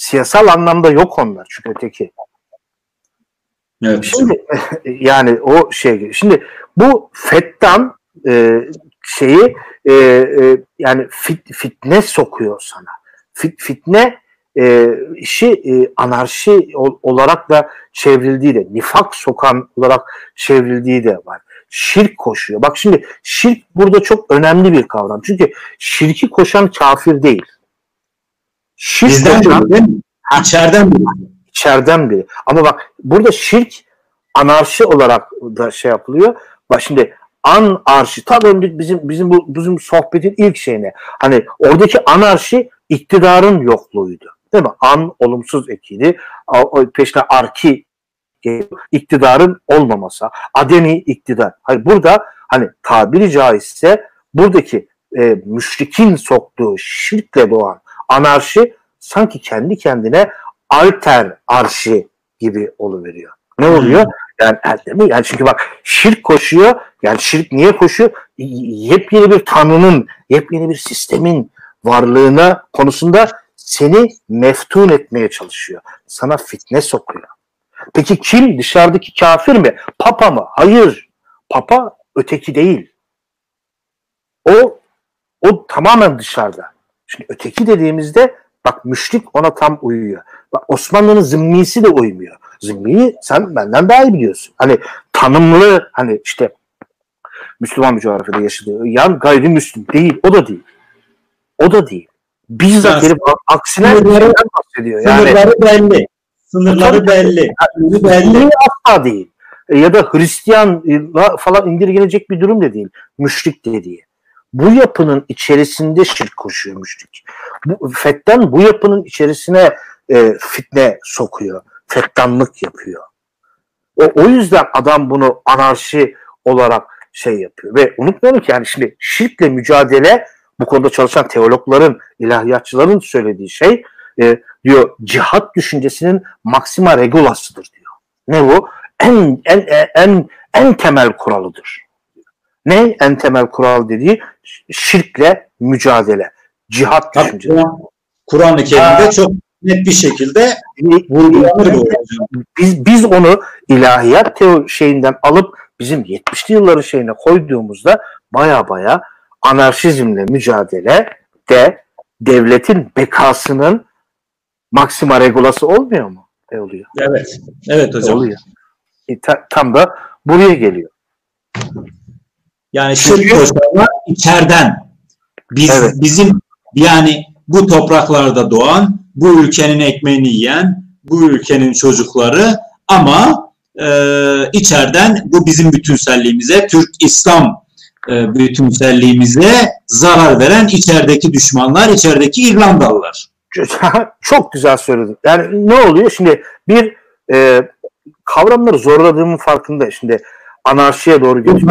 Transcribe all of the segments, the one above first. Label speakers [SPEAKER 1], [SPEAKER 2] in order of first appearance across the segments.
[SPEAKER 1] siyasal anlamda yok onlar çünkü öteki. Evet. Şimdi yani o şey şimdi bu FET'ten e, şeyi e, e, yani fit, fitne sokuyor sana. Fit, fitne e, işi e, anarşi olarak da çevrildiği de nifak sokan olarak çevrildiği de var. Şirk koşuyor. Bak şimdi şirk burada çok önemli bir kavram. Çünkü şirki koşan kafir değil.
[SPEAKER 2] Şirk Bizden koşan, biri İçeriden biri.
[SPEAKER 1] İçeriden biri. Ama bak burada şirk anarşi olarak da şey yapılıyor. Bak şimdi an arşi tam önce bizim bizim bu bizim sohbetin ilk şeyine hani oradaki anarşi iktidarın yokluğuydu. Değil mi? An olumsuz ekiydi. Peşine arki iktidarın olmaması. Ademi iktidar. Hayır burada hani tabiri caizse buradaki e, müşrikin soktuğu şirkle doğan anarşi sanki kendi kendine alter arşi gibi oluveriyor. Ne oluyor? Yani, yani çünkü bak şirk koşuyor. Yani şirk niye koşuyor? Yepyeni bir tanrının, yepyeni bir sistemin varlığına konusunda seni meftun etmeye çalışıyor. Sana fitne sokuyor. Peki kim? Dışarıdaki kafir mi? Papa mı? Hayır. Papa öteki değil. O o tamamen dışarıda. Şimdi öteki dediğimizde bak müşrik ona tam uyuyor. Bak Osmanlı'nın zimmisi de uymuyor. Zimmiyi sen benden daha iyi biliyorsun. Hani tanımlı hani işte Müslüman bir coğrafyada yaşadığı yan gayrimüslim değil. O da değil. O da değil. Bizzat gelip aksine
[SPEAKER 2] sınırları, bahsediyor. Yani, sınırları belli. Sınırları belli.
[SPEAKER 1] Yani, belli. Asla değil. E, ya da Hristiyan falan indirgenecek bir durum da değil. Müşrik dediği. Bu yapının içerisinde şirk koşuyor. Bu, fetten bu yapının içerisine e, fitne sokuyor. Fettanlık yapıyor. O, o yüzden adam bunu anarşi olarak şey yapıyor. Ve unutmayalım ki yani şimdi şirkle mücadele bu konuda çalışan teologların, ilahiyatçıların söylediği şey e, diyor cihat düşüncesinin maksima regulasıdır diyor. Ne bu? En en en en temel kuralıdır. Ne en temel kural dediği şirkle mücadele. Cihat düşüncesi.
[SPEAKER 2] Kur'an-ı Kerim'de çok net bir şekilde vurgulanır bu
[SPEAKER 1] Biz, biz onu ilahiyat teo şeyinden alıp bizim 70'li yılların şeyine koyduğumuzda baya baya anarşizmle mücadele de devletin bekasının maksima regulası olmuyor mu? E oluyor.
[SPEAKER 2] Evet. Evet hocam. Oluyor.
[SPEAKER 1] E, ta, tam da buraya geliyor.
[SPEAKER 2] Yani şirk koşanlar içeriden biz evet. bizim yani bu topraklarda doğan, bu ülkenin ekmeğini yiyen, bu ülkenin çocukları ama e, içeriden bu bizim bütünselliğimize, Türk İslam e, bütünselliğimize zarar veren içerideki düşmanlar, içerideki İrlandalılar.
[SPEAKER 1] Çok güzel söyledin. Yani ne oluyor? Şimdi bir e, kavramları zorladığımın farkında. Şimdi anarşiye doğru gidiyor.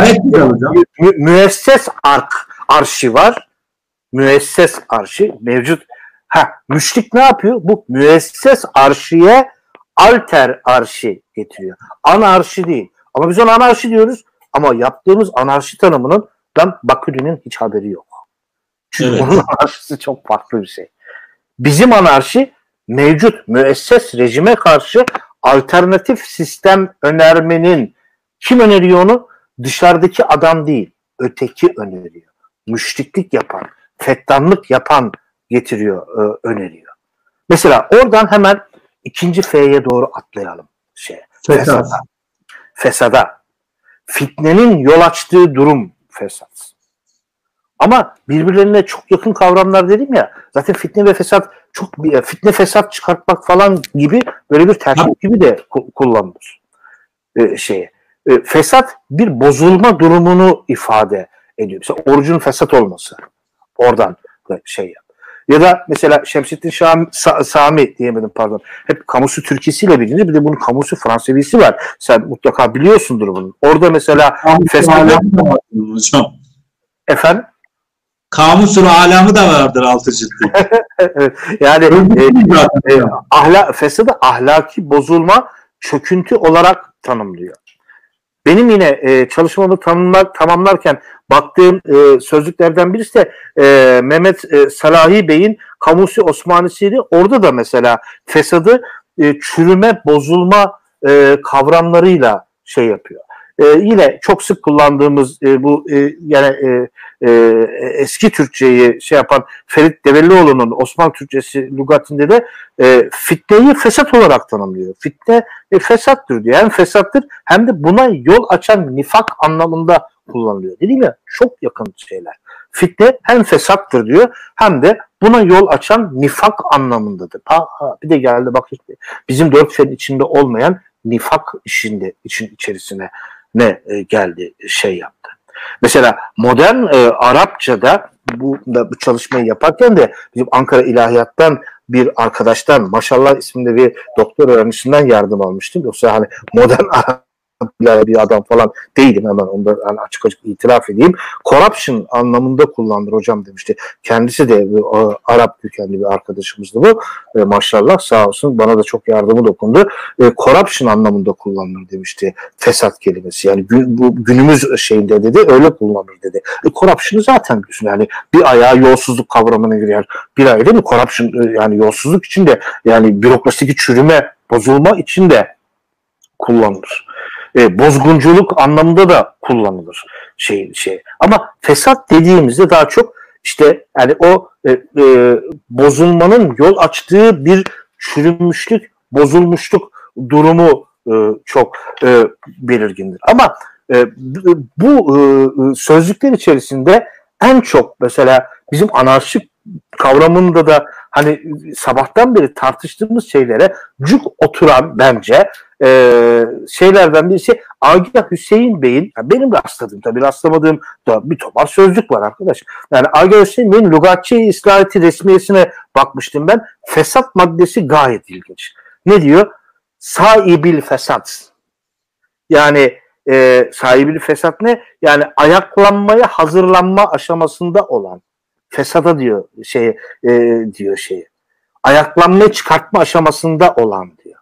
[SPEAKER 1] Mü, müesses ark, arşi var. Müesses arşi mevcut. Ha, müşrik ne yapıyor? Bu müesses arşiye alter arşi getiriyor. Anarşi değil. Ama biz ona anarşi diyoruz. Ama yaptığımız anarşi tanımının ben Bakü'nün hiç haberi yok. Çünkü evet. onun anarşisi çok farklı bir şey. Bizim anarşi mevcut müesses rejime karşı alternatif sistem önermenin kim öneriyor onu? Dışarıdaki adam değil, öteki öneriyor. Müşriklik yapan, fettanlık yapan getiriyor, e, öneriyor. Mesela oradan hemen ikinci F'ye doğru atlayalım. Şey, fesada. Fesada. Fitnenin yol açtığı durum fesat. Ama birbirlerine çok yakın kavramlar dedim ya. Zaten fitne ve fesat çok fitne fesat çıkartmak falan gibi böyle bir terkip gibi de kullanılır. Ee, şeye. Ee, fesat bir bozulma durumunu ifade ediyor. Mesela orucun fesat olması. Oradan şey yap. Ya da mesela Şemsettin Şam, Sa, Sami diyemedim pardon. Hep kamusu Türkisiyle bilinir. Bir de bunun kamusu Fransevisi var. Sen mutlaka biliyorsundur bunu. Orada mesela festival... Hocam. Efendim?
[SPEAKER 2] Kamusun alamı da vardır altı ciltli.
[SPEAKER 1] yani e, e, ahla, fesadı ahlaki bozulma çöküntü olarak tanımlıyor. Benim yine e, çalışmamı tanımlar, tamamlarken baktığım e, sözlüklerden birisi de e, Mehmet e, Salahi Bey'in Kamusi Osmanisi'ydi. Orada da mesela fesadı e, çürüme, bozulma e, kavramlarıyla şey yapıyor. E, yine çok sık kullandığımız e, bu e, yani e, e, eski Türkçeyi şey yapan Ferit Devellioğlu'nun Osmanlı Türkçesi lügatinde de e, fitneyi fesat olarak tanımlıyor. Fitne e, fesattır diyor. Hem fesattır hem de buna yol açan nifak anlamında kullanılıyor. Dedim ya çok yakın şeyler. Fitne hem fesattır diyor hem de buna yol açan nifak anlamındadır. Aha, bir de geldi bak işte bizim dört fen içinde olmayan nifak işinde için içerisine ne e, geldi şey yaptı. Mesela modern e, Arapçada bu da bu çalışmayı yaparken de bizim Ankara İlahiyat'tan bir arkadaştan maşallah isminde bir doktor öğrencisinden yardım almıştım. Yoksa hani modern Arap bir adam falan değilim hemen onda yani açık açık itiraf edeyim. Corruption anlamında kullandır hocam demişti. Kendisi de bir, Arap kökenli bir arkadaşımızdı bu. E, maşallah sağ olsun bana da çok yardımı dokundu. E, corruption anlamında kullanılır demişti fesat kelimesi. Yani gün, bu günümüz şeyinde dedi öyle kullanılır dedi. E, corruption'ı zaten biliyorsun yani bir ayağı yolsuzluk kavramına giriyor. Bir değil mi? Corruption e, yani yolsuzluk içinde yani bürokrasideki çürüme, bozulma içinde kullanılır e, bozgunculuk anlamında da kullanılır şey şey. Ama fesat dediğimizde daha çok işte yani o e, e, bozulmanın yol açtığı bir çürümüşlük, bozulmuşluk durumu e, çok e, belirgindir. Ama e, bu e, sözlükler içerisinde en çok mesela bizim anarşik kavramında da hani sabahtan beri tartıştığımız şeylere cuk oturan bence e, şeylerden birisi Agah Hüseyin Bey'in yani benim rastladığım tabii rastlamadığım da bir tomar sözlük var arkadaş. Yani Agah Hüseyin Bey'in Lugatçı İslahati resmiyesine bakmıştım ben. Fesat maddesi gayet ilginç. Ne diyor? Saibil fesat. Yani e, sahibi fesat ne? Yani ayaklanmaya hazırlanma aşamasında olan fesada diyor şey e, diyor şeyi. Ayaklanmaya çıkartma aşamasında olan diyor.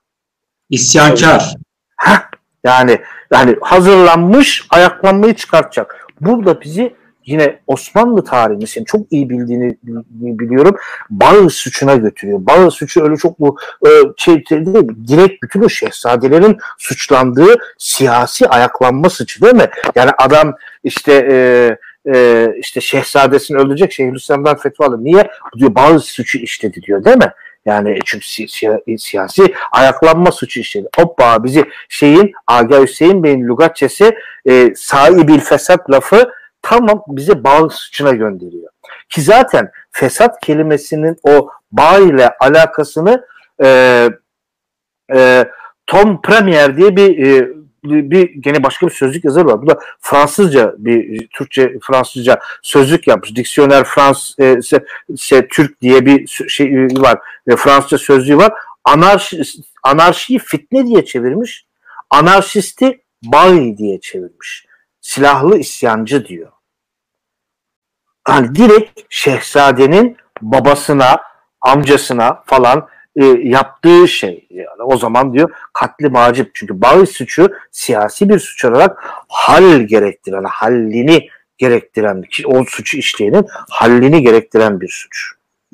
[SPEAKER 2] İsyankar.
[SPEAKER 1] Heh, yani yani hazırlanmış ayaklanmayı çıkartacak. Burada bizi yine Osmanlı tarihini senin çok iyi bildiğini biliyorum. Bağız suçuna götürüyor. Bağız suçu öyle çok bu e, şey, değil, direkt bütün o şehzadelerin suçlandığı siyasi ayaklanma suçu değil mi? Yani adam işte e, e, işte şehzadesini öldürecek Şeyhülislam'dan fetva alır. Niye? Diyor bazı suçu işledi diyor değil mi? Yani çünkü si- si- siyasi ayaklanma suçu işledi. Hoppa bizi şeyin Aga Hüseyin Bey'in lügatçesi e, sahibil fesat lafı tamam bize bağ suçuna gönderiyor. Ki zaten fesat kelimesinin o bağ ile alakasını e, e, Tom Premier diye bir e, bir gene başka bir sözlük yazarı var. Bu da Fransızca bir Türkçe Fransızca sözlük yapmış. Diksiyoner Frans e, se, Türk diye bir şey var. E, Fransızca sözlüğü var. Anarşi, anarşiyi fitne diye çevirmiş. Anarşisti bayi diye çevirmiş. Silahlı isyancı diyor. Yani direkt şehzadenin babasına, amcasına falan e, yaptığı şey yani o zaman diyor katli macip çünkü bağış suçu siyasi bir suç olarak hal gerektiren hallini gerektiren o suçu işleyenin hallini gerektiren bir suç.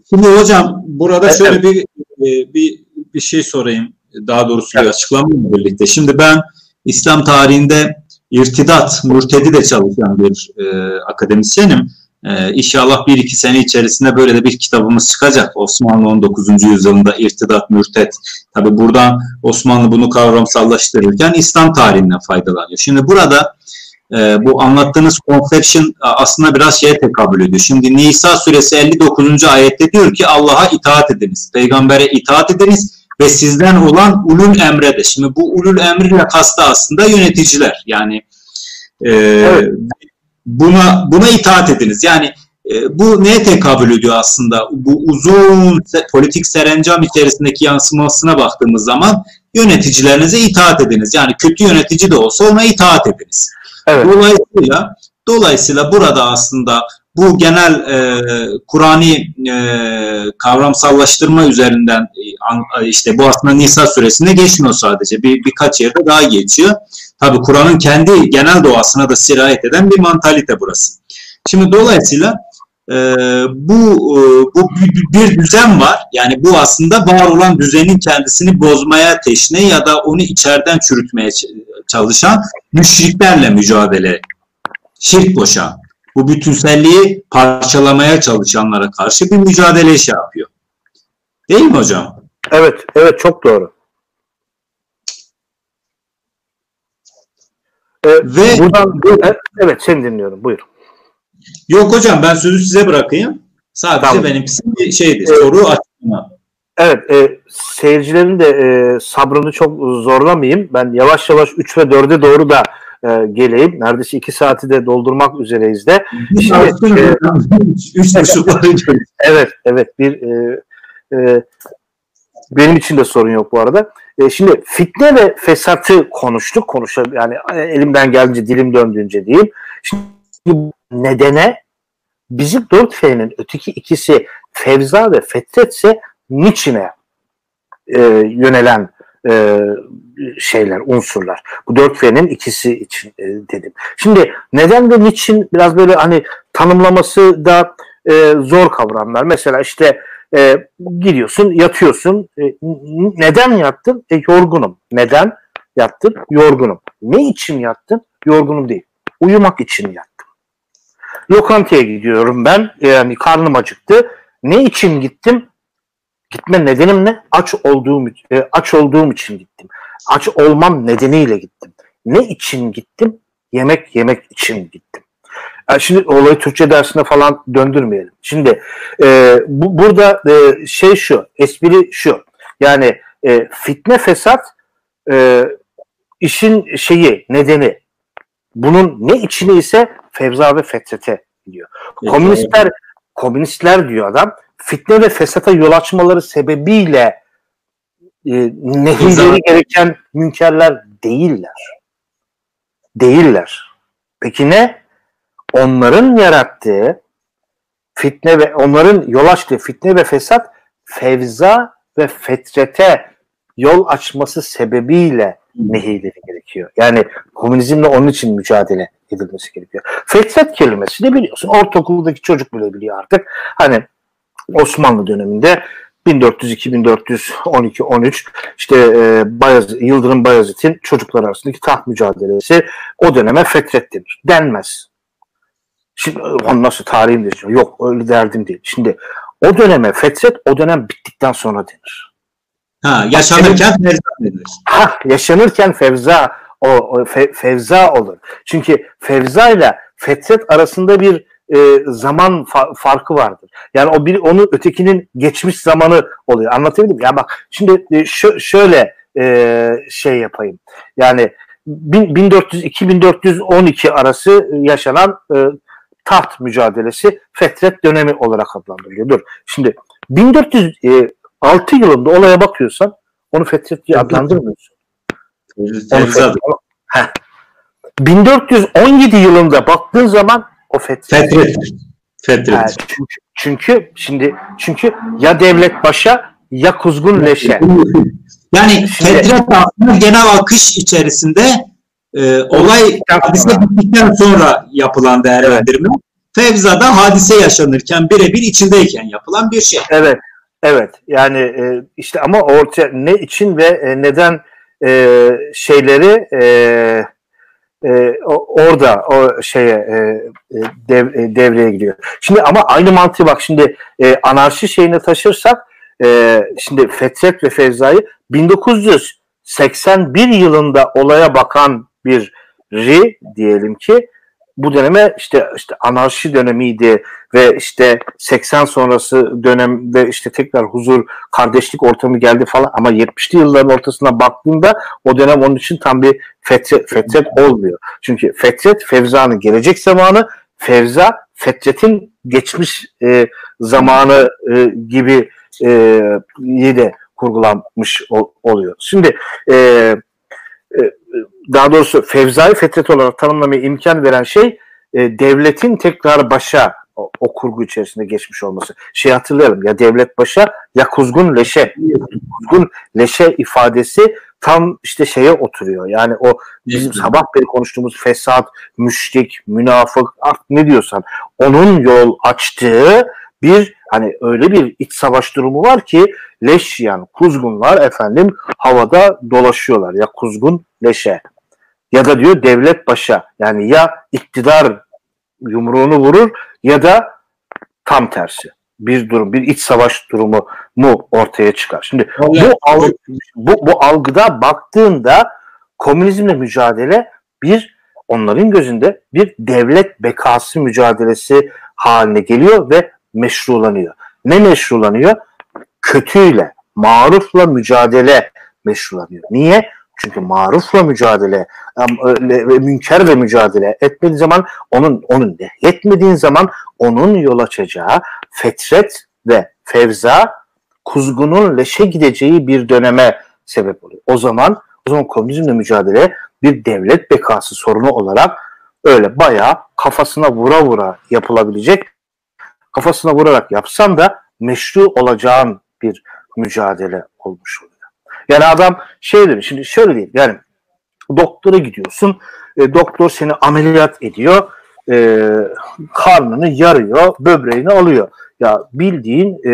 [SPEAKER 2] Şimdi hocam burada evet. şöyle bir e, bir bir şey sorayım daha doğrusu evet. bir açıklamayla birlikte. Şimdi ben İslam tarihinde irtidat, mürtedi de çalışan bir e, akademisyenim. Ee, inşallah bir iki sene içerisinde böyle de bir kitabımız çıkacak. Osmanlı 19. yüzyılında irtidat, mürtet. Tabi buradan Osmanlı bunu kavramsallaştırırken İslam tarihinden faydalanıyor. Şimdi burada e, bu anlattığınız conception aslında biraz şeye tekabül ediyor. Şimdi Nisa suresi 59. ayette diyor ki Allah'a itaat ediniz, peygambere itaat ediniz ve sizden olan ulul emre de. Şimdi bu ulul emriyle kastı aslında yöneticiler. Yani e, evet buna buna itaat ediniz. Yani e, bu neye tekabül ediyor aslında? Bu uzun politik serencam içerisindeki yansımasına baktığımız zaman yöneticilerinize itaat ediniz. Yani kötü yönetici de olsa ona itaat ediniz. Evet. Dolayısıyla dolayısıyla burada aslında bu genel e, Kur'an'i e, kavramsallaştırma üzerinden e, işte bu aslında Nisa suresinde geçmiyor sadece. Bir, birkaç yerde daha geçiyor. Tabi Kur'an'ın kendi genel doğasına da sirayet eden bir mantalite burası. Şimdi dolayısıyla e, bu e, bu bir düzen var. Yani bu aslında var olan düzenin kendisini bozmaya teşne ya da onu içeriden çürütmeye çalışan müşriklerle mücadele. Şirk boşa. Bu bütünselliği parçalamaya çalışanlara karşı bir mücadele şey yapıyor. Değil mi hocam?
[SPEAKER 1] Evet, evet çok doğru. Ee, Ve buradan evet seni dinliyorum. Buyur.
[SPEAKER 2] Yok hocam ben sözü size bırakayım. Sadece tamam. benimkisi bir şeydi. Evet. Soru açma.
[SPEAKER 1] Evet, e, seyircilerin de e, sabrını çok zorlamayayım. Ben yavaş yavaş 3 ve 4'e doğru da e, geleyim. Neredeyse 2 saati de doldurmak üzereyiz de. Şimdi, e, evet, evet. Bir e, e, benim için de sorun yok bu arada. E, şimdi fitne ve fesatı konuştuk. Konuşalım yani elimden geldiğince dilim döndüğünce diyeyim. Şimdi nedene bizim dört fe'nin öteki ikisi fevza ve fetretse niçine e, yönelen e, şeyler, unsurlar. Bu dört fe'nin ikisi için e, dedim. Şimdi neden ve niçin biraz böyle hani tanımlaması da e, zor kavramlar. Mesela işte e, gidiyorsun, yatıyorsun. E, neden yattın? E, yorgunum. Neden yattın? Yorgunum. Ne için yattın? Yorgunum değil. Uyumak için yattım. Lokantaya gidiyorum ben. Yani karnım acıktı. Ne için gittim? Gitme nedenim ne? Aç olduğum e, aç olduğum için gittim. Aç olmam nedeniyle gittim. Ne için gittim? Yemek yemek için gittim. Yani şimdi olayı Türkçe dersine falan döndürmeyelim. Şimdi e, bu, burada e, şey şu, espri şu. Yani e, fitne fesat e, işin şeyi, nedeni. Bunun ne içine ise fevza ve fethete gidiyor. Komünistler komünistler diyor adam fitne ve fesata yol açmaları sebebiyle e, nehirleri gereken münkerler değiller. Değiller. Peki ne? Onların yarattığı fitne ve onların yol açtığı fitne ve fesat fevza ve fetrete yol açması sebebiyle nehirleri gerekiyor. Yani komünizmle onun için mücadele edilmesi gerekiyor. Fetret kelimesi de biliyorsun. Ortaokuldaki çocuk bile biliyor artık. Hani Osmanlı döneminde 1402, 1412, 13 işte e, Bayezid, Yıldırım Bayezid'in çocuklar arasındaki taht mücadelesi o döneme fetret denir. Denmez. Şimdi on nasıl tarihim diyeceğim. Yok öyle derdim değil. Şimdi o döneme fetret o dönem bittikten sonra denir.
[SPEAKER 2] Ha, yaşanırken fevza denir.
[SPEAKER 1] Ha, yaşanırken fevza o, o fe, fevza olur. Çünkü fevza ile fetret arasında bir e, zaman fa- farkı vardır. Yani o bir onu ötekinin geçmiş zamanı oluyor. Anlatabildim mi? Ya bak şimdi e, şö- şöyle e, şey yapayım. Yani 1400-2412 arası yaşanan e, taht mücadelesi fetret dönemi olarak adlandırılıyor. Dur. Şimdi 1406 yılında olaya bakıyorsan onu fetret diye adlandırmıyorsun. Fetret, 1417 yılında baktığın zaman o fetret.
[SPEAKER 2] Fetret. Fetret. Yani
[SPEAKER 1] çünkü, çünkü şimdi çünkü ya devlet başa ya kuzgun leşe.
[SPEAKER 2] Yani şimdi, fetret aslında genel akış içerisinde e, olay hadise bittikten sonra yapılan değerlendirme. Evet. Fevza'da hadise yaşanırken birebir içindeyken yapılan bir şey.
[SPEAKER 1] Evet. Evet. Yani e, işte ama orta ne için ve e, neden e, şeyleri e, e, orada o şeye e, e, dev, e, devreye giriyor. Şimdi ama aynı mantığı bak şimdi e, anarşi şeyine taşırsak e, şimdi Fetret ve Fevza'yı 1981 yılında olaya bakan bir ri diyelim ki bu döneme işte işte anarşi dönemiydi ve işte 80 sonrası dönemde işte tekrar huzur, kardeşlik ortamı geldi falan ama 70'li yılların ortasına baktığında o dönem onun için tam bir fetret, fetret olmuyor. Çünkü fetret Fevza'nın gelecek zamanı, Fevza fetretin geçmiş e, zamanı e, gibi e, de kurgulanmış ol, oluyor. Şimdi e, e daha doğrusu Fevzai Fetret olarak tanımlamaya imkan veren şey e, devletin tekrar başa o, o kurgu içerisinde geçmiş olması. Şey hatırlayalım ya devlet başa ya kuzgun leşe. Kuzgun leşe ifadesi tam işte şeye oturuyor. Yani o bizim sabah beri konuştuğumuz fesat, müşrik, münafık ne diyorsan onun yol açtığı bir hani öyle bir iç savaş durumu var ki leş yani kuzgunlar efendim havada dolaşıyorlar ya kuzgun leşe ya da diyor devlet başa yani ya iktidar yumruğunu vurur ya da tam tersi bir durum, bir iç savaş durumu mu ortaya çıkar. Şimdi bu, algı, bu, bu algıda baktığında komünizmle mücadele bir onların gözünde bir devlet bekası mücadelesi haline geliyor ve meşrulanıyor. Ne meşrulanıyor? Kötüyle, marufla mücadele meşrulanıyor. Niye? Çünkü marufla mücadele ve münkerle mücadele etmediği zaman onun onun yetmediğin zaman onun yol açacağı fetret ve fevza kuzgunun leşe gideceği bir döneme sebep oluyor. O zaman o zaman komünizmle mücadele bir devlet bekası sorunu olarak öyle bayağı kafasına vura vura yapılabilecek kafasına vurarak yapsan da meşru olacağın bir mücadele olmuş oluyor. Yani adam şey demiş, şimdi şöyle diyeyim yani doktora gidiyorsun, e, doktor seni ameliyat ediyor, e, karnını yarıyor, böbreğini alıyor. Ya bildiğin e,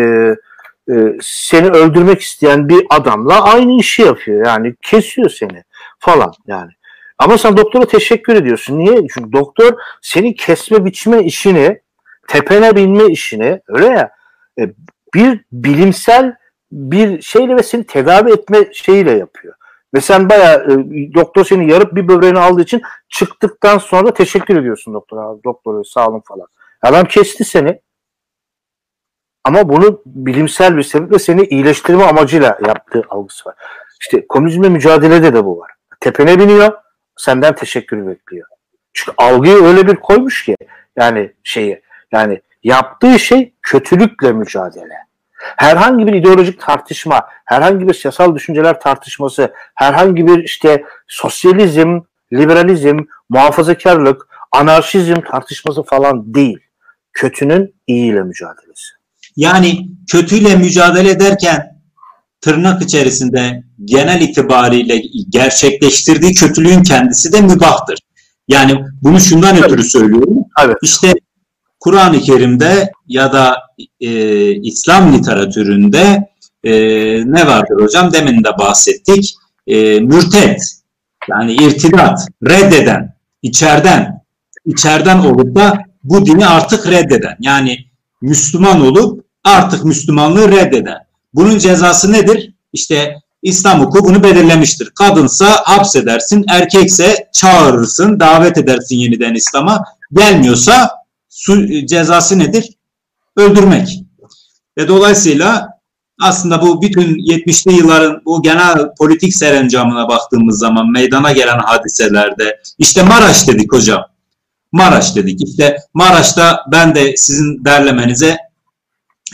[SPEAKER 1] e, seni öldürmek isteyen bir adamla aynı işi yapıyor. Yani kesiyor seni falan yani. Ama sen doktora teşekkür ediyorsun. Niye? Çünkü doktor senin kesme biçme işini, tepene binme işini öyle ya e, bir bilimsel bir şeyle ve seni tedavi etme şeyiyle yapıyor. Ve sen bayağı e, doktor seni yarıp bir böbreğini aldığı için çıktıktan sonra teşekkür ediyorsun doktora. Doktor sağ olun falan. Adam kesti seni. Ama bunu bilimsel bir sebeple seni iyileştirme amacıyla yaptığı algısı var. İşte komünizmle mücadelede de bu var. Tepene biniyor, senden teşekkür bekliyor. Çünkü algıyı öyle bir koymuş ki yani şeyi yani yaptığı şey kötülükle mücadele herhangi bir ideolojik tartışma, herhangi bir siyasal düşünceler tartışması, herhangi bir işte sosyalizm, liberalizm, muhafazakarlık, anarşizm tartışması falan değil. Kötünün iyiyle mücadelesi.
[SPEAKER 2] Yani kötüyle mücadele ederken tırnak içerisinde genel itibariyle gerçekleştirdiği kötülüğün kendisi de mübahtır. Yani bunu şundan evet. ötürü söylüyorum. Evet. İşte Kur'an-ı Kerim'de ya da e, İslam literatüründe e, ne vardır hocam? Demin de bahsettik. E, mürted yani irtidat, reddeden, içeriden, içeriden olup da bu dini artık reddeden. Yani Müslüman olup artık Müslümanlığı reddeden. Bunun cezası nedir? İşte İslam hukuku bunu belirlemiştir. Kadınsa hapsedersin, erkekse çağırırsın, davet edersin yeniden İslam'a. Gelmiyorsa su, cezası nedir? Öldürmek. Ve dolayısıyla aslında bu bütün 70'li yılların bu genel politik serencamına baktığımız zaman meydana gelen hadiselerde işte Maraş dedik hocam. Maraş dedik. İşte Maraş'ta ben de sizin derlemenize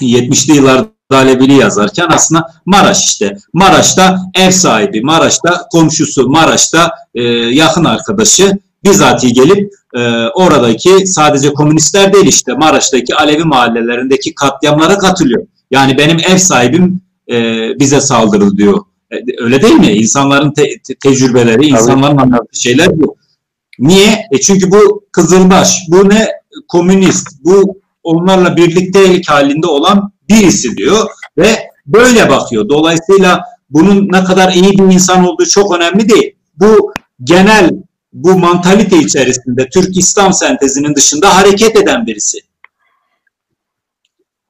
[SPEAKER 2] 70'li yıllarda Alevili yazarken aslında Maraş işte. Maraş'ta ev sahibi, Maraş'ta komşusu, Maraş'ta e, yakın arkadaşı bizatihi gelip e, oradaki sadece komünistler değil işte Maraş'taki Alevi mahallelerindeki katliamlara katılıyor. Yani benim ev sahibim e, bize saldırdı diyor. E, öyle değil mi? İnsanların te- te- tecrübeleri, insanların anlattığı şeyler bu. Niye? E çünkü bu Kızılbaş, bu ne komünist, bu onlarla birliktelik halinde olan birisi diyor ve böyle bakıyor. Dolayısıyla bunun ne kadar iyi bir insan olduğu çok önemli değil. Bu genel bu mantalite içerisinde Türk İslam sentezinin dışında hareket eden birisi.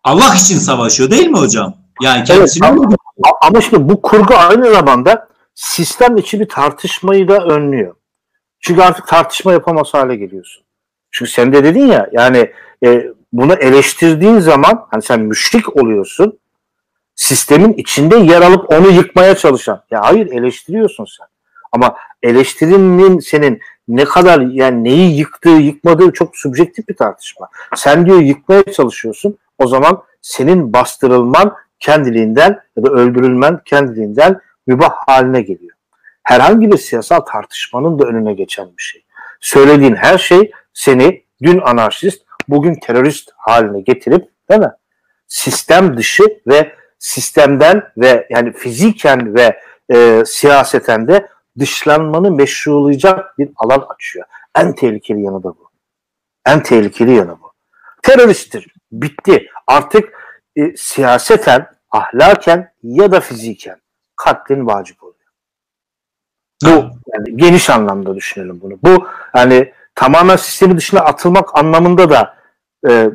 [SPEAKER 2] Allah için savaşıyor değil mi hocam? Yani kendisini
[SPEAKER 1] evet, ama, ama işte bu kurgu aynı zamanda sistem içi bir tartışmayı da önlüyor. Çünkü artık tartışma yapamaz hale geliyorsun. Çünkü sen de dedin ya yani e, bunu eleştirdiğin zaman hani sen müşrik oluyorsun. Sistemin içinde yer alıp onu yıkmaya çalışan. Ya hayır eleştiriyorsun sen. Ama eleştirinin senin ne kadar yani neyi yıktığı yıkmadığı çok subjektif bir tartışma. Sen diyor yıkmaya çalışıyorsun. O zaman senin bastırılman kendiliğinden ya da öldürülmen kendiliğinden mübah haline geliyor. Herhangi bir siyasal tartışmanın da önüne geçen bir şey. Söylediğin her şey seni dün anarşist, bugün terörist haline getirip değil mi? Sistem dışı ve sistemden ve yani fiziken ve e, siyaseten de dışlanmanı meşrulayacak bir alan açıyor. En tehlikeli yanı da bu. En tehlikeli yanı bu. Teröristtir. Bitti. Artık e, siyaseten, ahlaken ya da fiziken katlin vacip oluyor. Bu yani geniş anlamda düşünelim bunu. Bu yani tamamen sistemi dışına atılmak anlamında da e,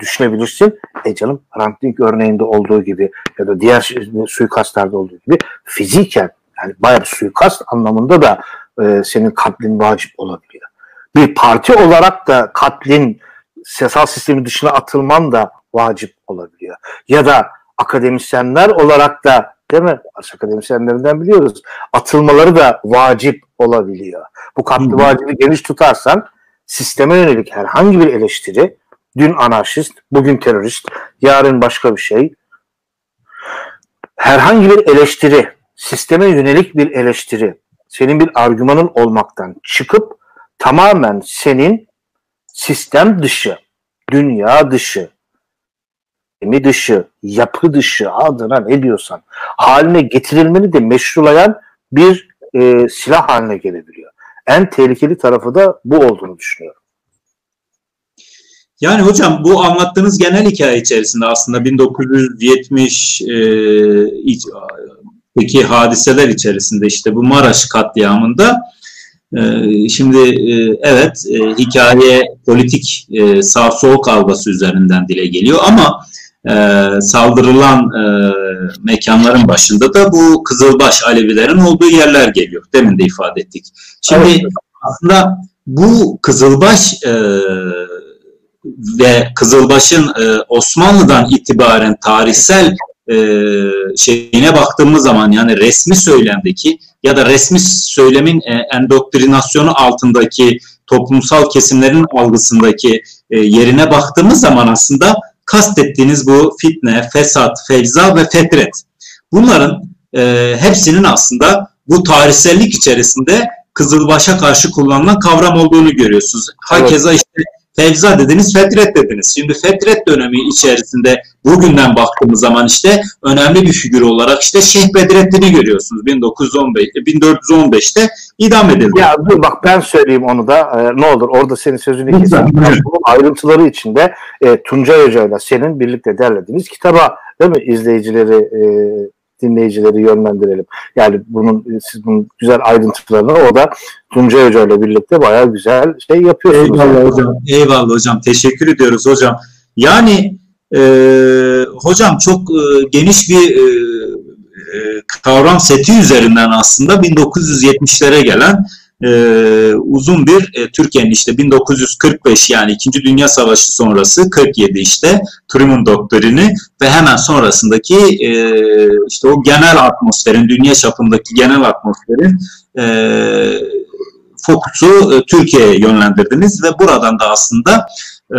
[SPEAKER 1] düşünebilirsin. E canım Ranting örneğinde olduğu gibi ya da diğer suikastlarda olduğu gibi fiziken yani bayağı bir suikast anlamında da e, senin katlin vacip olabiliyor. Bir parti olarak da katlin siyasal sistemi dışına atılman da vacip olabiliyor. Ya da akademisyenler olarak da değil mi? Akademisyenlerinden biliyoruz. Atılmaları da vacip olabiliyor. Bu katli vacibi geniş tutarsan sisteme yönelik herhangi bir eleştiri dün anarşist, bugün terörist, yarın başka bir şey. Herhangi bir eleştiri, sisteme yönelik bir eleştiri, senin bir argümanın olmaktan çıkıp tamamen senin sistem dışı, dünya dışı, mi dışı, yapı dışı adına ne diyorsan haline getirilmeni de meşrulayan bir e, silah haline gelebiliyor. En tehlikeli tarafı da bu olduğunu düşünüyorum.
[SPEAKER 2] Yani hocam bu anlattığınız genel hikaye içerisinde aslında 1970 e, hadiseler içerisinde işte bu Maraş katliamında e, şimdi e, evet e, hikaye politik sağ sol kavgası üzerinden dile geliyor ama saldırılan mekanların başında da bu Kızılbaş Alevilerin olduğu yerler geliyor. Demin de ifade ettik. Şimdi evet. aslında bu Kızılbaş ve Kızılbaş'ın Osmanlı'dan itibaren tarihsel e, şeyine baktığımız zaman yani resmi söylemdeki ya da resmi söylemin e, endoktrinasyonu altındaki toplumsal kesimlerin algısındaki e, yerine baktığımız zaman aslında kastettiğiniz bu fitne, fesat, fevza ve fetret. Bunların e, hepsinin aslında bu tarihsellik içerisinde Kızılbaş'a karşı kullanılan kavram olduğunu görüyorsunuz. Hakeza evet. işte Fevza dediniz, Fetret dediniz. Şimdi Fetret dönemi içerisinde bugünden baktığımız zaman işte önemli bir figür olarak işte Şeyh Bedrettin'i görüyorsunuz. 1915, 1415'te idam edildi.
[SPEAKER 1] Ya dur bak ben söyleyeyim onu da e, ne olur orada senin sözünü keseyim. Bunun ayrıntıları içinde e, Tuncay Hoca ile senin birlikte derlediğiniz kitaba değil mi izleyicileri e, dinleyicileri yönlendirelim. Yani bunun siz bunun güzel ayrıntılarını o da Tuncay Hoca ile birlikte bayağı güzel şey yapıyorsunuz.
[SPEAKER 2] Eyvallah hocam. Eyvallah hocam. Teşekkür ediyoruz hocam. Yani e, hocam çok e, geniş bir e, e kavram seti üzerinden aslında 1970'lere gelen e, uzun bir e, Türkiye'nin işte 1945 yani 2. Dünya Savaşı sonrası 47 işte Truman doktrini ve hemen sonrasındaki e, işte o genel atmosferin dünya çapındaki genel atmosferin e, fokusu e, Türkiye'ye yönlendirdiniz ve buradan da aslında e,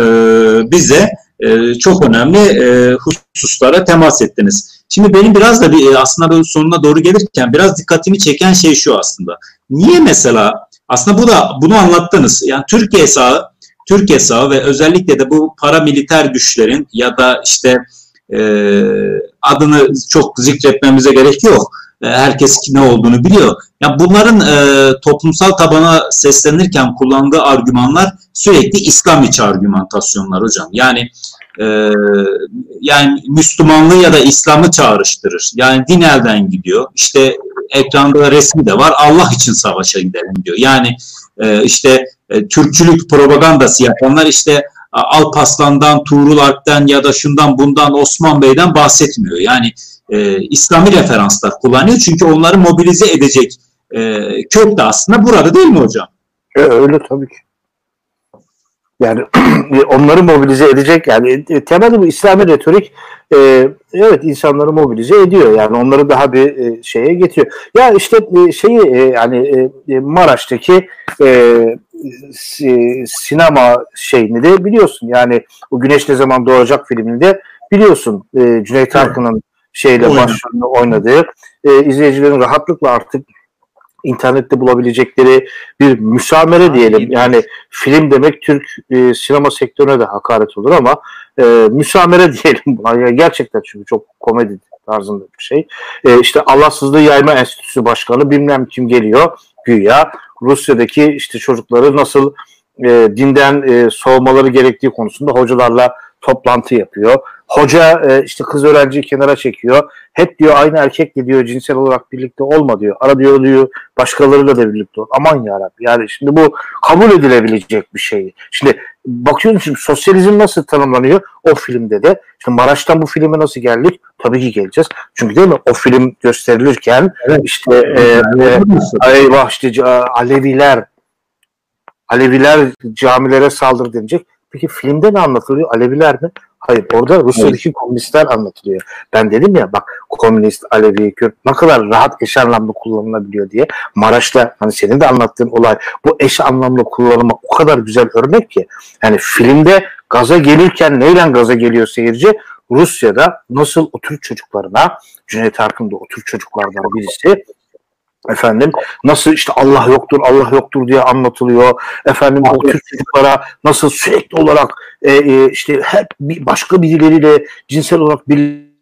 [SPEAKER 2] bize e, çok önemli e, hususlara temas ettiniz. Şimdi benim biraz da bir, aslında böyle sonuna doğru gelirken biraz dikkatimi çeken şey şu aslında. Niye mesela aslında bu da bunu anlattınız. Yani Türkiye sağı Türkiye sağı ve özellikle de bu paramiliter güçlerin ya da işte e, adını çok zikretmemize gerek yok. E, herkes ne olduğunu biliyor. Yani bunların e, toplumsal tabana seslenirken kullandığı argümanlar sürekli İslam içi argümantasyonlar hocam. Yani e, yani Müslümanlığı ya da İslam'ı çağrıştırır. Yani din elden gidiyor. İşte ekranda resmi de var. Allah için savaşa gidelim diyor. Yani e, işte e, Türkçülük propagandası yapanlar işte Alpaslan'dan, Tuğrul Alp'ten ya da şundan bundan Osman Bey'den bahsetmiyor. Yani e, İslami referanslar kullanıyor. Çünkü onları mobilize edecek e, kök de aslında burada değil mi hocam?
[SPEAKER 1] E, öyle tabii ki. Yani onları mobilize edecek yani e, temelde bu İslami retorik e, evet insanları mobilize ediyor. Yani onları daha bir e, şeye getiriyor. Ya işte e, şeyi e, yani e, e Maraş'taki e, sinema şeyini de biliyorsun. Yani o Güneş Ne Zaman Doğacak filminde biliyorsun. E, Cüneyt Arkın'ın şeyle başrolünü oynadığı. E, izleyicilerin rahatlıkla artık internette bulabilecekleri bir müsamere diyelim. Yani film demek Türk e, sinema sektörüne de hakaret olur ama e, müsamere diyelim buna. Yani gerçekten çünkü çok komedi tarzında bir şey. E, işte Allahsızlığı Yayma Enstitüsü Başkanı bilmem kim geliyor güya Rusya'daki işte çocukları nasıl e, dinden e, soğumaları gerektiği konusunda hocalarla toplantı yapıyor. Hoca e, işte kız öğrenciyi kenara çekiyor. Hep diyor aynı erkekle diyor cinsel olarak birlikte olma diyor. Ara diyor diyor başkalarıyla da birlikte ol. Aman yarabbim yani şimdi bu kabul edilebilecek bir şey. Şimdi bakıyorsun şimdi sosyalizm nasıl tanımlanıyor o filmde de. Şimdi Maraş'tan bu filme nasıl geldik? Tabii ki geleceğiz. Çünkü değil mi o film gösterilirken evet. işte e, e, eyvah işte Aleviler Aleviler camilere saldırı denecek. Peki filmde ne anlatılıyor? Aleviler mi? Hayır orada Rusya'daki evet. komünistler anlatılıyor. Ben dedim ya bak komünist, Alevi, Kürt ne kadar rahat eş anlamlı kullanılabiliyor diye. Maraş'ta hani senin de anlattığın olay bu eş anlamlı kullanıma o kadar güzel örnek ki. Yani filmde gaza gelirken neyle gaza geliyor seyirci? Rusya'da nasıl o Türk çocuklarına Cüneyt Arkın da o Türk çocuklardan birisi efendim nasıl işte Allah yoktur Allah yoktur diye anlatılıyor efendim o Türk çocuklara nasıl sürekli olarak e, e, işte hep bir başka birileriyle cinsel olarak birlikte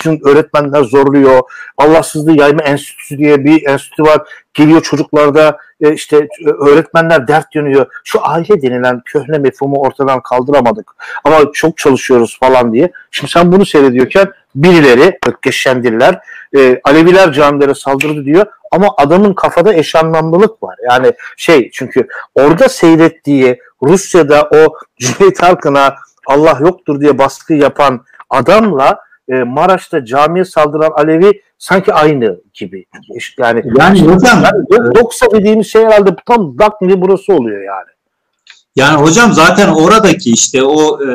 [SPEAKER 1] için öğretmenler zorluyor. Allahsızlığı yayma enstitüsü diye bir enstitü var. Geliyor çocuklarda e, işte e, öğretmenler dert yanıyor. Şu aile denilen köhne mefhumu ortadan kaldıramadık. Ama çok çalışıyoruz falan diye. Şimdi sen bunu seyrediyorken birileri Ökkeşendirler e, Aleviler camilere saldırdı diyor ama adamın kafada eş anlamlılık var. Yani şey çünkü orada seyrettiği Rusya'da o Cüneyt Arkın'a Allah yoktur diye baskı yapan adamla e, Maraş'ta camiye saldıran Alevi sanki aynı gibi. Yani, yani hocam yani, doksa dediğimiz şey herhalde tam Daknili burası oluyor yani.
[SPEAKER 2] Yani hocam zaten oradaki işte o e,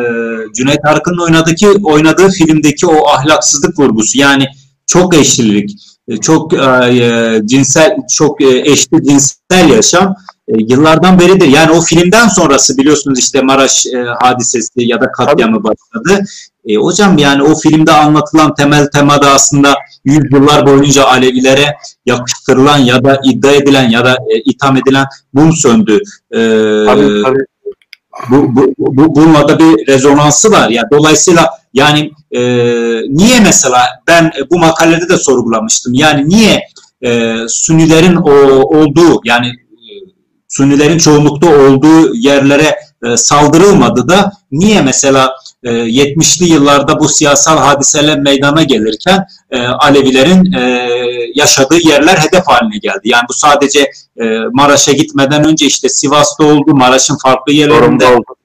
[SPEAKER 2] Cüneyt Arkın'ın oynadığı oynadığı filmdeki o ahlaksızlık vurgusu yani çok eşlilik, e, çok e, e, cinsel, çok e, eşli cinsel yaşam e, yıllardan beridir. Yani o filmden sonrası biliyorsunuz işte Maraş e, hadisesi ya da katliamı başladı. E, hocam yani o filmde anlatılan temel temada aslında yüzyıllar boyunca Alevilere yakıştırılan ya da iddia edilen ya da e, itham edilen mum söndü. E, tabii, tabii. Bu, bu, bu, bununla da bir rezonansı var. Yani dolayısıyla yani e, niye mesela ben bu makalede de sorgulamıştım. Yani niye e, Sünnilerin o, olduğu yani e, Sünnilerin çoğunlukta olduğu yerlere e, saldırılmadı da niye mesela e, 70'li yıllarda bu siyasal hadiseler meydana gelirken e, Alevilerin e, yaşadığı yerler hedef haline geldi. Yani bu sadece e, Maraş'a gitmeden önce işte Sivas'ta oldu, Maraş'ın farklı yerlerinde oldu.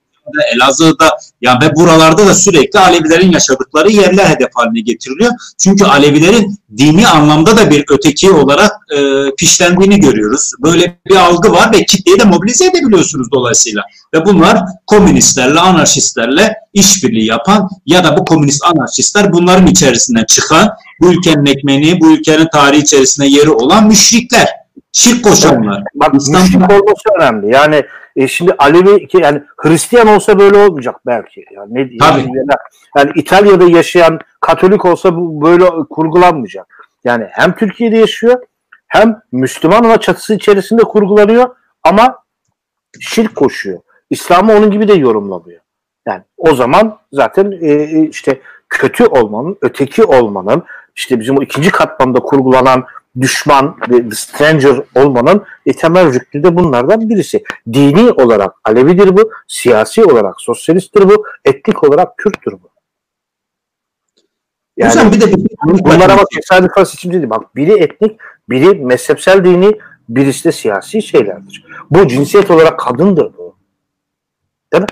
[SPEAKER 2] Elazığ'da yani ve buralarda da sürekli Alevilerin yaşadıkları yerler hedef haline getiriliyor. Çünkü Alevilerin dini anlamda da bir öteki olarak e, pişlendiğini görüyoruz. Böyle bir algı var ve kitleyi de mobilize edebiliyorsunuz dolayısıyla. Ve bunlar komünistlerle, anarşistlerle işbirliği yapan ya da bu komünist anarşistler bunların içerisinden çıkan bu ülkenin ekmeğini, bu ülkenin tarihi içerisinde yeri olan müşrikler. Şirk koşanlar.
[SPEAKER 1] Bak müşrik olması önemli. Yani e, şimdi Alevi yani Hristiyan olsa böyle olmayacak belki. Yani ne Tabii. Yani, yani İtalya'da yaşayan Katolik olsa bu böyle kurgulanmayacak. Yani hem Türkiye'de yaşıyor hem Müslüman ama çatısı içerisinde kurgulanıyor ama şirk koşuyor. İslam'ı onun gibi de yorumlamıyor. Yani o zaman zaten e, e işte kötü olmanın, öteki olmanın, işte bizim o ikinci katmanda kurgulanan düşman ve stranger olmanın e, temel rüknü de bunlardan birisi. Dini olarak Alevidir bu, siyasi olarak sosyalisttir bu, etnik olarak Kürttür bu. Yani Hocam bir de bir, bunlara bak tesadüfen seçim değil. Bak biri etnik, biri mezhepsel dini, birisi de siyasi şeylerdir. Bu cinsiyet olarak kadındır bu. Değil mi?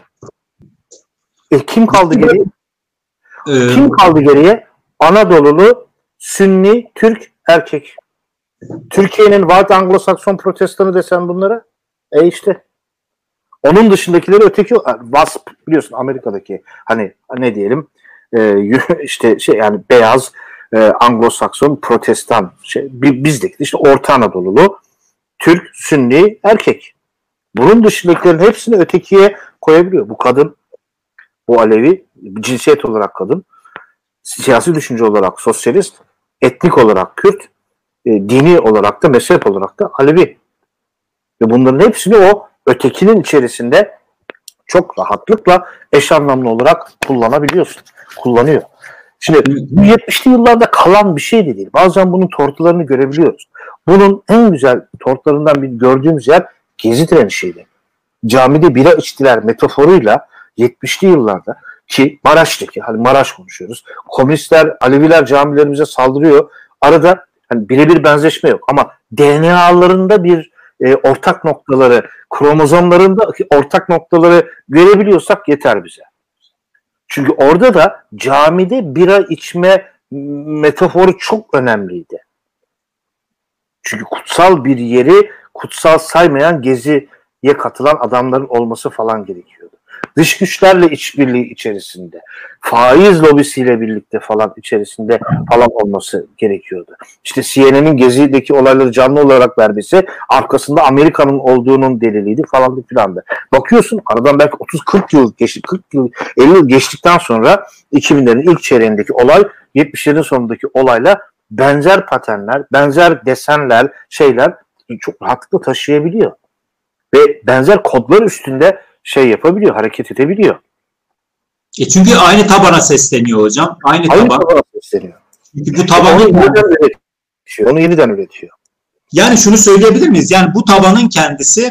[SPEAKER 1] E, kim kaldı geriye? Ee, kim kaldı geriye? Anadolu'lu, Sünni, Türk, erkek. Türkiye'nin White Anglo-Sakson protestanı desen bunlara e işte onun dışındakileri öteki WASP biliyorsun Amerika'daki hani ne diyelim e, işte şey yani beyaz e, Anglo-Sakson protestan şey bizdeki işte Orta Anadolu'lu Türk Sünni erkek. Bunun dışındakilerin hepsini ötekiye koyabiliyor. Bu kadın, bu Alevi, cinsiyet olarak kadın, siyasi düşünce olarak sosyalist, etnik olarak Kürt, e, dini olarak da mezhep olarak da Alevi. Ve bunların hepsini o ötekinin içerisinde çok rahatlıkla eş anlamlı olarak kullanabiliyorsun. Kullanıyor. Şimdi bu 70'li yıllarda kalan bir şey de değil. Bazen bunun tortularını görebiliyoruz. Bunun en güzel tortlarından bir gördüğümüz yer Gezi direnişiydi. Camide bira içtiler metaforuyla 70'li yıllarda ki Maraş'taki hani Maraş konuşuyoruz. Komünistler, Aleviler camilerimize saldırıyor. Arada hani birebir benzeşme yok ama DNA'larında bir e, ortak noktaları, kromozomlarında ortak noktaları görebiliyorsak yeter bize. Çünkü orada da camide bira içme metaforu çok önemliydi. Çünkü kutsal bir yeri kutsal saymayan geziye katılan adamların olması falan gerekiyordu. Dış güçlerle işbirliği içerisinde, faiz lobisiyle birlikte falan içerisinde falan olması gerekiyordu. İşte CNN'in Gezi'deki olayları canlı olarak vermesi arkasında Amerika'nın olduğunun deliliydi falan filan da. Bakıyorsun aradan belki 30-40 yıl geçti, 40 yıl, 50 yıl geçtikten sonra 2000'lerin ilk çeyreğindeki olay 70'lerin sonundaki olayla benzer paternler, benzer desenler, şeyler çok rahatlıkla taşıyabiliyor. Ve benzer kodlar üstünde şey yapabiliyor, hareket edebiliyor.
[SPEAKER 2] E çünkü aynı tabana sesleniyor hocam. Aynı, aynı taban. tabana sesleniyor. Çünkü bu tabanı onu yeniden
[SPEAKER 1] üretiyor. Onu yeniden üretiyor.
[SPEAKER 2] Yani şunu söyleyebilir miyiz? Yani bu tabanın kendisi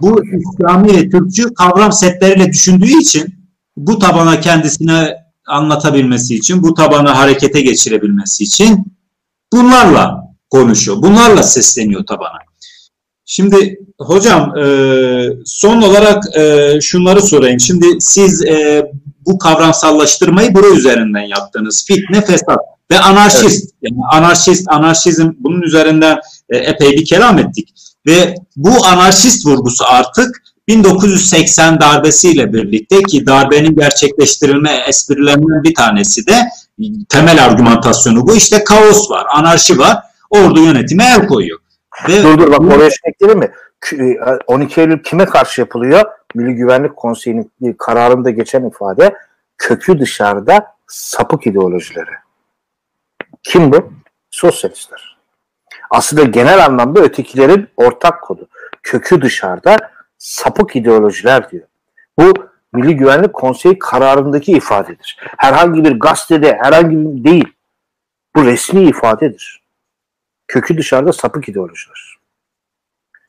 [SPEAKER 2] bu İslami Türkçü kavram setleriyle düşündüğü için bu tabana kendisine anlatabilmesi için, bu tabanı harekete geçirebilmesi için bunlarla konuşuyor. Bunlarla sesleniyor tabana. Şimdi hocam e, son olarak e, şunları sorayım. Şimdi siz e, bu kavramsallaştırmayı bura üzerinden yaptınız. Fitne, fesat ve anarşist. Evet. Yani anarşist, anarşizm bunun üzerinden epey bir kelam ettik. Ve bu anarşist vurgusu artık 1980 darbesiyle birlikte ki darbenin gerçekleştirilme esprilerinden bir tanesi de temel argümantasyonu bu. işte kaos var, anarşi var. Ordu yönetime el koyuyor.
[SPEAKER 1] Ve dur dur bak oraya şey mi? 12 Eylül kime karşı yapılıyor? Milli Güvenlik Konseyi'nin kararında geçen ifade kökü dışarıda sapık ideolojileri. Kim bu? Sosyalistler. Aslında genel anlamda ötekilerin ortak kodu. Kökü dışarıda sapık ideolojiler diyor. Bu Milli Güvenlik Konseyi kararındaki ifadedir. Herhangi bir gazetede herhangi bir değil. Bu resmi ifadedir. Kökü dışarıda sapık ideolojiler.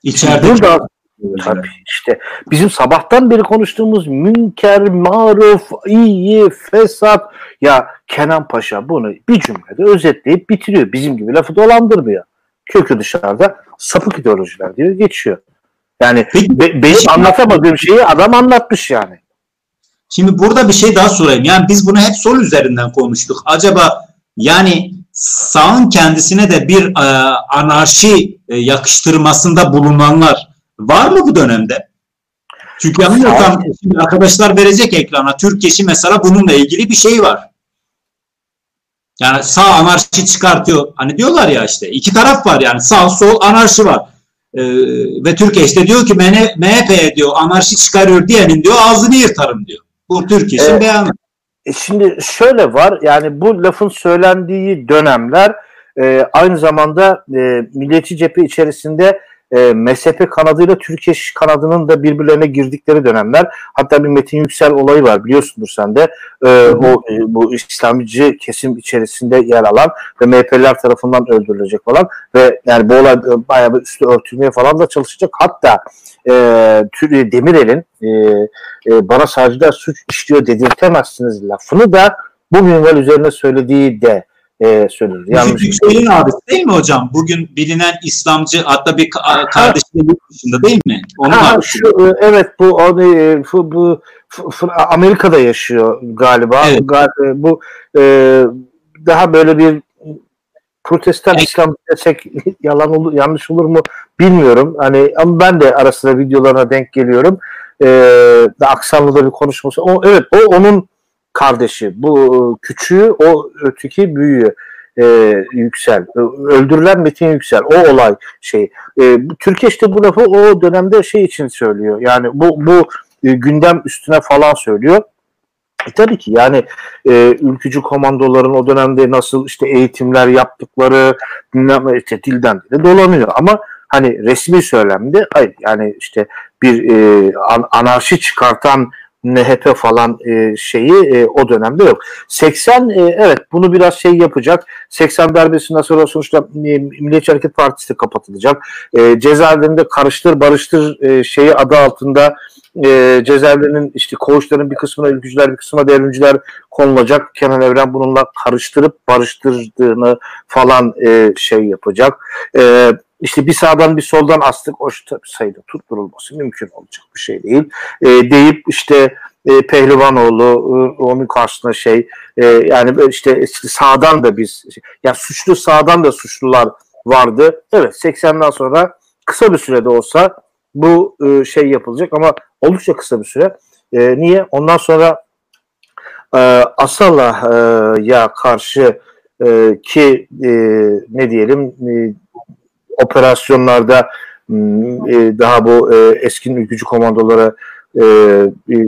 [SPEAKER 1] İçeride burada tabii işte bizim sabahtan beri konuştuğumuz münker, maruf, iyi, fesat ya Kenan Paşa bunu bir cümlede özetleyip bitiriyor. Bizim gibi lafı dolandırmıyor. Kökü dışarıda sapık ideolojiler diyor geçiyor. Yani Peki, be, benim şey, anlatamadığım şeyi adam anlatmış yani.
[SPEAKER 2] Şimdi burada bir şey daha sorayım. Yani biz bunu hep sol üzerinden konuştuk. Acaba yani sağın kendisine de bir e, anarşi e, yakıştırmasında bulunanlar var mı bu dönemde? Çünkü yanılmıyorsam arkadaşlar verecek ekrana. Türkiye'si mesela bununla ilgili bir şey var. Yani sağ anarşi çıkartıyor. Hani diyorlar ya işte iki taraf var yani sağ sol anarşi var. Ee, ve Türkiye işte diyor ki MHP diyor anarşi çıkarıyor diyenin diyor ağzını yırtarım diyor. Bu Türkiye'nin evet. beyanı.
[SPEAKER 1] E şimdi şöyle var yani bu lafın söylendiği dönemler e, aynı zamanda e, milliyetçi cephe içerisinde e, MSP kanadıyla Türkiye kanadının da birbirlerine girdikleri dönemler. Hatta bir Metin Yüksel olayı var biliyorsundur sen de. E, o e, bu İslamcı kesim içerisinde yer alan ve MHP'ler tarafından öldürülecek falan ve yani bu olay e, bayağı bir üstü örtülmeye falan da çalışacak. Hatta e, Demirel'in e, e, bana sadece suç işliyor dedirtemezsiniz lafını da bu minval üzerine söylediği de e, söylenir.
[SPEAKER 2] Yanlış Yüksel'in abisi değil mi hocam? Bugün bilinen İslamcı hatta bir kardeşinin dışında değil mi?
[SPEAKER 1] Onu ha, şu, e, evet bu, e, bu, bu Amerika'da yaşıyor galiba. Evet. Galiba, bu e, daha böyle bir protestan evet. İslam desek yalan olur, yanlış olur mu bilmiyorum. Hani ama ben de arasında videolarına denk geliyorum. Ee, aksanlı bir konuşması. O, evet o onun kardeşi. Bu e, küçüğü o öteki büyüğü e, Yüksel. Öldürülen Metin Yüksel. O olay şey. E, Türkiye işte bu lafı o dönemde şey için söylüyor. Yani bu bu e, gündem üstüne falan söylüyor. E tabii ki yani e, ülkücü komandoların o dönemde nasıl işte eğitimler yaptıkları işte dilden dile dolanıyor ama hani resmi söylemde hayır yani işte bir e, anarşi çıkartan MHP falan e, şeyi e, o dönemde yok. 80 e, evet bunu biraz şey yapacak. 80 darbesinden sonra sonuçta e, Milliyetçi Hareket Partisi kapatılacak. E, cezaevlerinde karıştır barıştır e, şeyi adı altında e, cezaevlerinin işte koğuşların bir kısmına ülkücüler bir kısmına devrimciler konulacak. Kenan Evren bununla karıştırıp barıştırdığını falan e, şey yapacak. E, işte bir sağdan bir soldan astık o sayıda tutturulması mümkün olacak bir şey değil. E, deyip işte e, Pehlivanoğlu e, onun karşısına şey e, yani işte sağdan da biz ya suçlu sağdan da suçlular vardı. Evet 80'den sonra kısa bir sürede olsa bu e, şey yapılacak ama oldukça kısa bir süre. E, niye? Ondan sonra e, Asala'ya e, karşı e, ki e, ne diyelim e, operasyonlarda hmm, e, daha bu e, eski ülkücü komandolara e,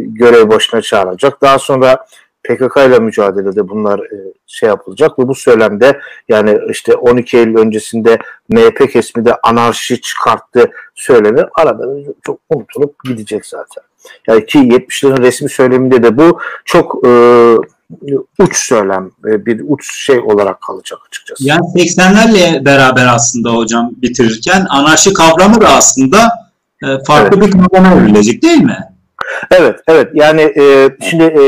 [SPEAKER 1] görev başına çağrılacak. Daha sonra PKK ile mücadelede bunlar şey yapılacak ve bu söylemde yani işte 12 Eylül öncesinde MHP kesimi de anarşi çıkarttı söylemi arada çok unutulup gidecek zaten. Yani ki 70'lerin resmi söyleminde de bu çok e, uç söylem, bir uç şey olarak kalacak açıkçası.
[SPEAKER 2] Yani 80'lerle beraber aslında hocam bitirirken anarşi kavramı da aslında e, farklı evet. bir kavrama evrilecek değil mi?
[SPEAKER 1] Evet, evet. Yani e, şimdi e,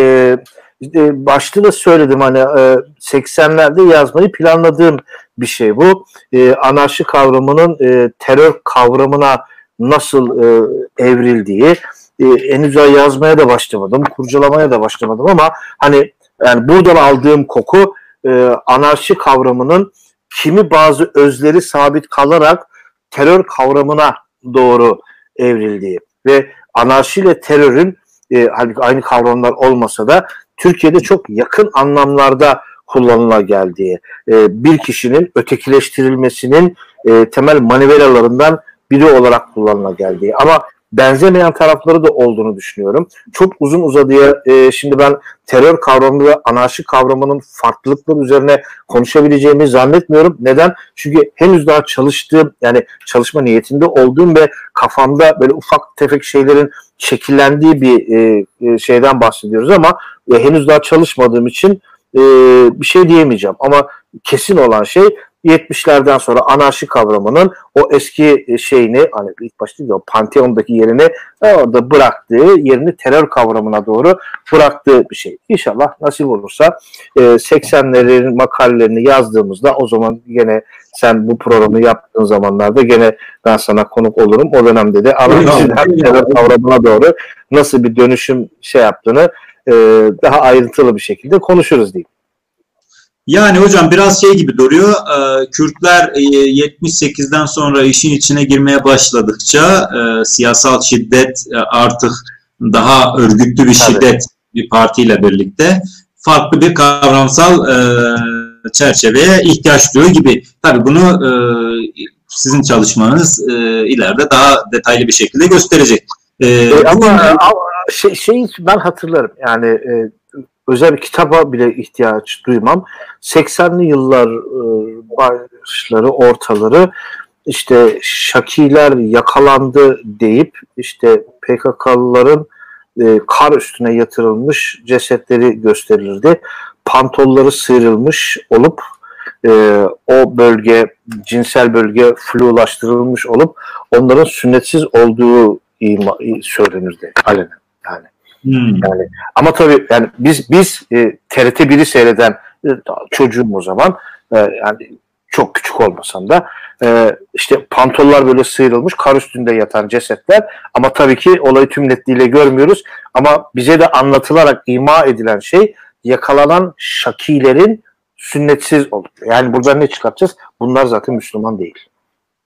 [SPEAKER 1] e, başta da söyledim hani e, 80'lerde yazmayı planladığım bir şey bu. E, anarşi kavramının e, terör kavramına nasıl e, evrildiği, e, henüz yazmaya da başlamadım, kurcalamaya da başlamadım ama hani yani buradan aldığım koku e, anarşi kavramının kimi bazı özleri sabit kalarak terör kavramına doğru evrildiği ve anarşi ile terörün e, halbuki aynı kavramlar olmasa da Türkiye'de çok yakın anlamlarda kullanıla geldiği, e, bir kişinin ötekileştirilmesinin e, temel manevralarından biri olarak kullanıla geldiği. Ama benzemeyen tarafları da olduğunu düşünüyorum. Çok uzun uzadıya e, şimdi ben terör kavramı ve anarşi kavramının farklılıkları üzerine konuşabileceğimi zannetmiyorum. Neden? Çünkü henüz daha çalıştığım yani çalışma niyetinde olduğum ve kafamda böyle ufak tefek şeylerin şekillendiği bir e, e, şeyden bahsediyoruz ama e, henüz daha çalışmadığım için e, bir şey diyemeyeceğim. Ama kesin olan şey 70'lerden sonra anarşi kavramının o eski e, şeyini hani ilk başta o Pantheon'daki yerini e, orada bıraktığı yerini terör kavramına doğru bıraktığı bir şey. İnşallah nasip olursa 80'lerin e, makalelerini yazdığımızda o zaman gene sen bu programı yaptığın zamanlarda gene ben sana konuk olurum. O dönemde de anarşiden terör kavramına doğru nasıl bir dönüşüm şey yaptığını daha ayrıntılı bir şekilde konuşuruz diyeyim.
[SPEAKER 2] Yani hocam biraz şey gibi duruyor. E, Kürtler 78'den e, sonra işin içine girmeye başladıkça e, siyasal şiddet artık daha örgütlü bir şiddet bir partiyle birlikte farklı bir kavramsal çerçeveye ihtiyaç duyuyor gibi. Tabii bunu sizin çalışmanız ileride daha detaylı bir şekilde gösterecek.
[SPEAKER 1] ama şey, şey ben hatırlarım yani özel bir kitaba bile ihtiyaç duymam. 80'li yıllar e, başları, ortaları işte Şakiler yakalandı deyip işte PKK'lıların e, kar üstüne yatırılmış cesetleri gösterilirdi. Pantolları sıyrılmış olup e, o bölge, cinsel bölge flulaştırılmış olup onların sünnetsiz olduğu ima, söylenirdi alenen. Yani Hmm. Yani ama tabii yani biz biz e, TRT 1'i seyreden e, çocuğum o zaman e, yani çok küçük olmasam da e, işte pantollar böyle sıyrılmış kar üstünde yatan cesetler ama tabii ki olayı tüm netliğiyle görmüyoruz ama bize de anlatılarak ima edilen şey yakalanan şakilerin sünnetsiz olduğu. Yani buradan ne çıkartacağız? Bunlar zaten Müslüman değil.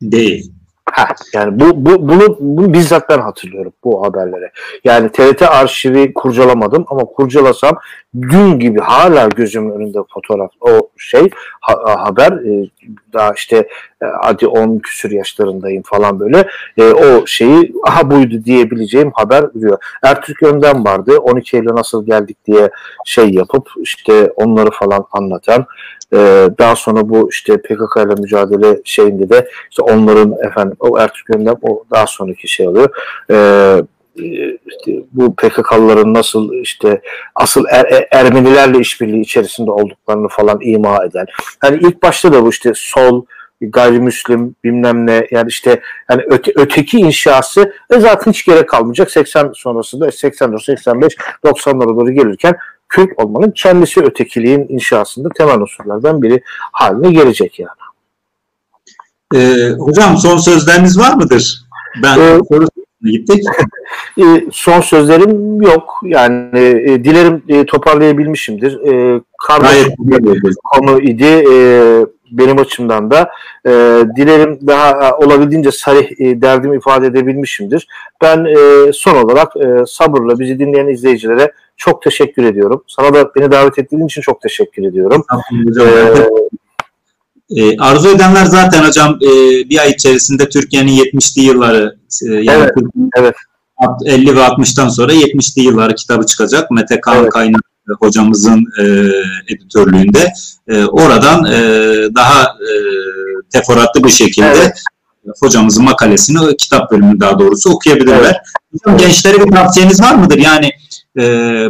[SPEAKER 2] Değil.
[SPEAKER 1] Ha, yani bu, bu bunu, bunu bizzat ben hatırlıyorum bu haberlere. Yani TRT arşivi kurcalamadım ama kurcalasam dün gibi hala gözümün önünde fotoğraf o şey ha, haber e, daha işte e, hadi 10 küsür yaşlarındayım falan böyle e, o şeyi aha buydu diyebileceğim haber diyor. Ertürk Önden vardı 12 Eylül nasıl geldik diye şey yapıp işte onları falan anlatan ee, daha sonra bu işte PKK ile mücadele şeyinde de işte onların efendim o Ertürk Öndem o daha sonraki şey oluyor. Ee, işte bu PKK'lıların nasıl işte asıl er, er, Ermenilerle işbirliği içerisinde olduklarını falan ima eden. Hani ilk başta da bu işte sol gayrimüslim bilmem ne yani işte yani öte, öteki inşası e zaten hiç gerek kalmayacak 80 sonrasında 84 85 90'lara doğru gelirken Kürt olmanın kendisi ötekiliğin inşasında temel unsurlardan biri haline gelecek yani.
[SPEAKER 2] Ee, hocam son sözleriniz var mıdır? Ben ee, gittik.
[SPEAKER 1] e, son sözlerim yok. Yani e, dilerim e, toparlayabilmişimdir. E, Kardeşim konu idi. E, benim açımdan da e, dilerim daha e, olabildiğince sarih e, derdimi ifade edebilmişimdir. Ben e, son olarak e, sabırla bizi dinleyen izleyicilere çok teşekkür ediyorum. Sana da beni davet ettiğin için çok teşekkür ediyorum.
[SPEAKER 2] Ee, arzu edenler zaten hocam e, bir ay içerisinde Türkiye'nin 70'li yılları e, yani evet, evet. 50 ve 60'tan sonra 70'li yılları kitabı çıkacak. Mete Kaan evet. Kaynak hocamızın e, editörlüğünde. E, oradan e, daha e, teferruatlı bir şekilde evet. hocamızın makalesini, kitap bölümünü daha doğrusu okuyabilirler. Evet. Gençlere bir tavsiyeniz var mıdır? Yani e,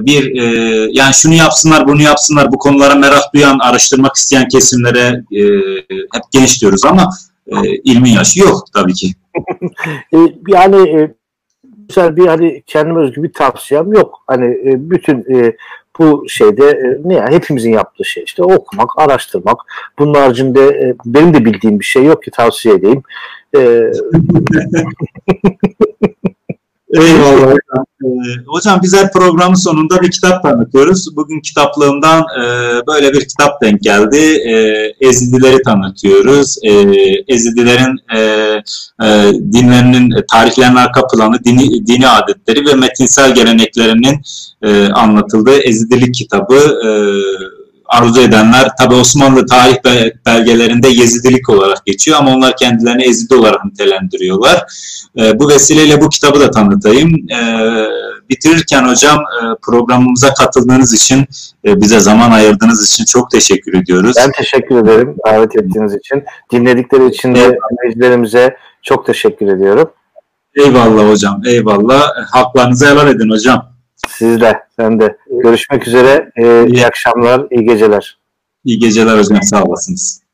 [SPEAKER 2] bir e, yani şunu yapsınlar, bunu yapsınlar, bu konulara merak duyan, araştırmak isteyen kesimlere e, hep genç diyoruz ama e, ilmin yaşı yok tabii ki.
[SPEAKER 1] E, yani e, güzel bir hani kendime özgü bir tavsiyem yok. Hani e, bütün e, bu şeyde e, ne yani hepimizin yaptığı şey işte okumak, araştırmak. Bunun haricinde e, benim de bildiğim bir şey yok ki tavsiye edeyim. E,
[SPEAKER 2] Eyvallah hocam. Ee, hocam biz her programın sonunda bir kitap tanıtıyoruz. Bugün kitaplığımdan e, böyle bir kitap denk geldi. E, Ezidileri tanıtıyoruz. E, Ezidilerin dinlerinin, tarihlerinin arka planı, dini, dini adetleri ve metinsel geleneklerinin anlatıldığı Ezidilik kitabı e, arzu edenler tabi Osmanlı tarih belgelerinde Yezidilik olarak geçiyor ama onlar kendilerini Ezidi olarak nitelendiriyorlar. E, bu vesileyle bu kitabı da tanıtayım. E, bitirirken hocam e, programımıza katıldığınız için e, bize zaman ayırdığınız için çok teşekkür ediyoruz.
[SPEAKER 1] Ben teşekkür ederim davet ettiğiniz için. Dinledikleri için de dinleyicilerimize çok teşekkür ediyorum.
[SPEAKER 2] Eyvallah hocam eyvallah. Haklarınızı helal edin hocam.
[SPEAKER 1] Siz de, sen de. Görüşmek üzere. Ee, iyi akşamlar, iyi geceler.
[SPEAKER 2] İyi geceler hocam, sağ olasınız.